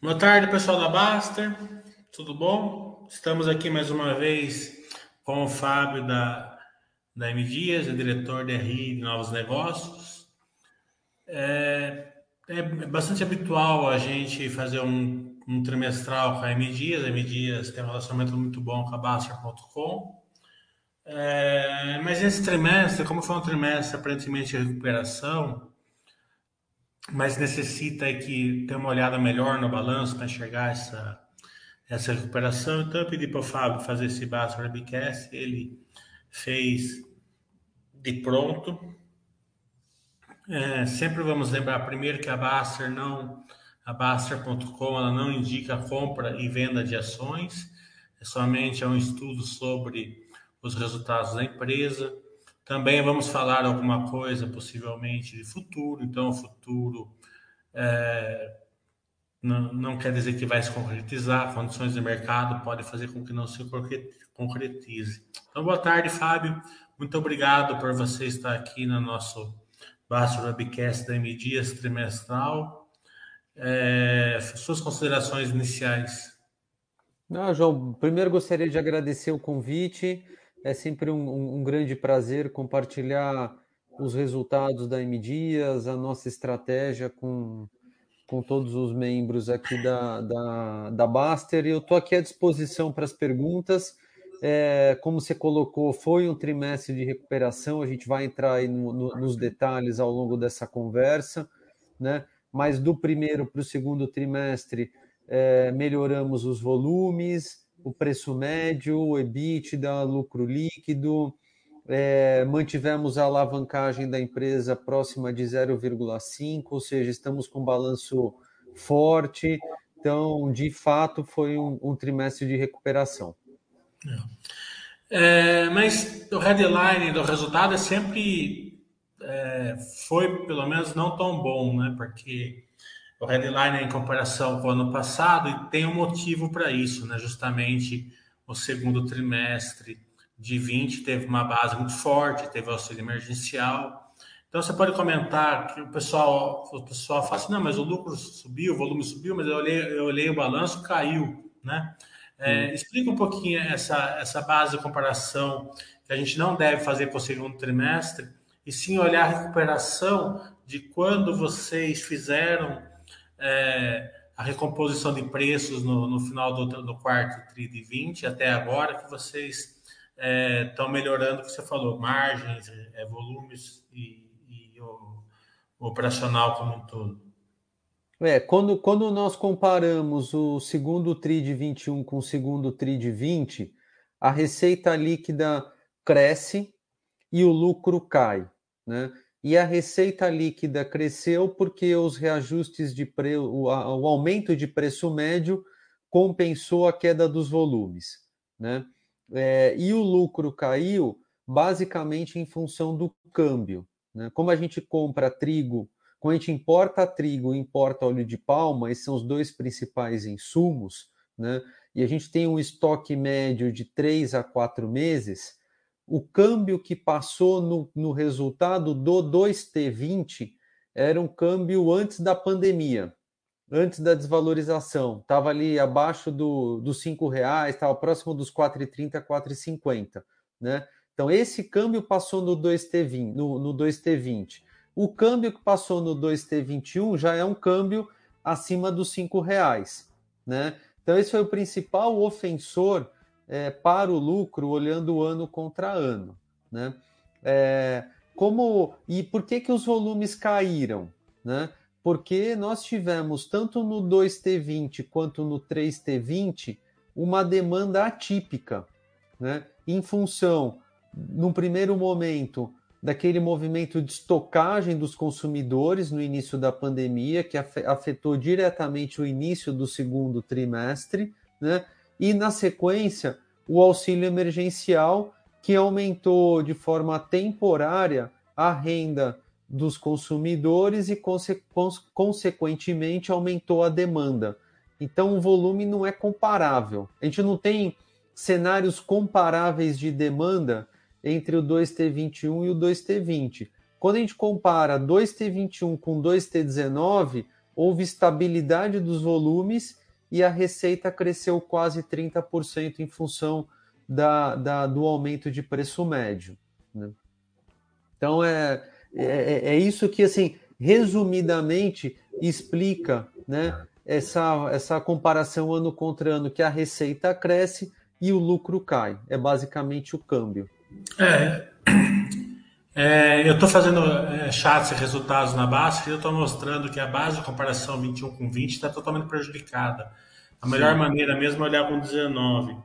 Boa tarde, pessoal da Baster. Tudo bom? Estamos aqui mais uma vez com o Fábio da, da M Dias, diretor de RI de Novos Negócios. É, é bastante habitual a gente fazer um, um trimestral com a M Dias. A M Dias tem um relacionamento muito bom com a Baster.com. É, mas esse trimestre, como foi um trimestre aparentemente de recuperação, mas necessita que ter uma olhada melhor no balanço para enxergar essa, essa recuperação. Então, eu pedi para o Fábio fazer esse Baster Webcast, ele fez de pronto. É, sempre vamos lembrar primeiro que a Baster não, a Baster.com, ela não indica compra e venda de ações, é somente é um estudo sobre os resultados da empresa também vamos falar alguma coisa possivelmente de futuro, então o futuro é, não, não, quer dizer que vai se concretizar, condições de mercado podem fazer com que não se concretize. Então, boa tarde, Fábio. Muito obrigado por você estar aqui no nosso Baixo Webcast da M Dias trimestral. É, suas considerações iniciais. Não, João, primeiro gostaria de agradecer o convite. É sempre um, um, grande prazer compartilhar os resultados da M Dias, a nossa estratégia com, com todos os membros aqui da, da, da Baster. E eu estou aqui à disposição para as perguntas. É, como você colocou, foi um trimestre de recuperação, a gente vai entrar aí no, no, nos detalhes ao longo dessa conversa, né? Mas do primeiro para o segundo trimestre, é, melhoramos os volumes, o preço médio, o EBITDA, lucro líquido, é, mantivemos a alavancagem da empresa próxima de 0,5, ou seja, estamos com balanço forte. Então, de fato, foi um, um trimestre de recuperação. É, mas o headline do resultado é sempre é, foi pelo menos não tão bom, né? Porque o headline é em comparação com o ano passado e tem um motivo para isso, né? Justamente o segundo trimestre de 20 teve uma base muito forte, teve auxílio emergencial. Então você pode comentar que o pessoal, o pessoal fala assim, não, mas o lucro subiu, o volume subiu, mas eu olhei, eu olhei o balanço, caiu, né? É, explica um pouquinho essa, essa base de comparação que a gente não deve fazer com o segundo trimestre, e sim olhar a recuperação de quando vocês fizeram é, a recomposição de preços no, no final do, do quarto TRI de 20 até agora, que vocês estão é, melhorando, que você falou, margens, é, volumes e, e o, o, operacional como um todo. É, quando, quando nós comparamos o segundo TRI de 21 com o segundo TRI de 20, a receita líquida cresce e o lucro cai, né? E a receita líquida cresceu porque os reajustes de pre... o, aumento de preço médio compensou a queda dos volumes, né? É, e o lucro caiu basicamente em função do câmbio. Né? Como a gente compra trigo, como a gente importa trigo importa óleo de palma, esses são os dois principais insumos, né? e a gente tem um estoque médio de três a quatro meses, o câmbio que passou no, no resultado do 2T20 era um câmbio antes da pandemia, antes da desvalorização. Estava ali abaixo do, dos R$ reais, estava próximo dos 4,30, 4,50. Né? Então, esse câmbio passou no 2T20. No, no 2T20. O câmbio que passou no 2T21 já é um câmbio acima dos R$ reais. Né? Então, esse foi o principal ofensor é, para o lucro olhando ano contra ano. Né? É, como E por que, que os volumes caíram? Né? Porque nós tivemos, tanto no 2T20 quanto no 3T20, uma demanda atípica, né? em função, num primeiro momento, daquele movimento de estocagem dos consumidores no início da pandemia, que afetou diretamente o início do segundo trimestre, né? e, na sequência, o auxílio emergencial, que aumentou de forma temporária a renda dos consumidores e, conse consequentemente, aumentou a demanda. Então, o volume não é comparável. A gente não tem cenários comparáveis de demanda entre o 2T21 e o 2T20. Quando a gente compara 2T21 com 2T19, houve estabilidade dos volumes e a receita cresceu quase 30% em função da, da, do aumento de preço médio. Né? Então é, é, é, isso que, assim, resumidamente, explica né, essa, essa comparação ano contra ano, que a receita cresce e o lucro cai. É basicamente o câmbio. É, é eu estou fazendo é, chats e resultados na base e eu estou mostrando que a base de comparação 21 com 20 está totalmente prejudicada. A melhor Sim. maneira mesmo é olhar com 19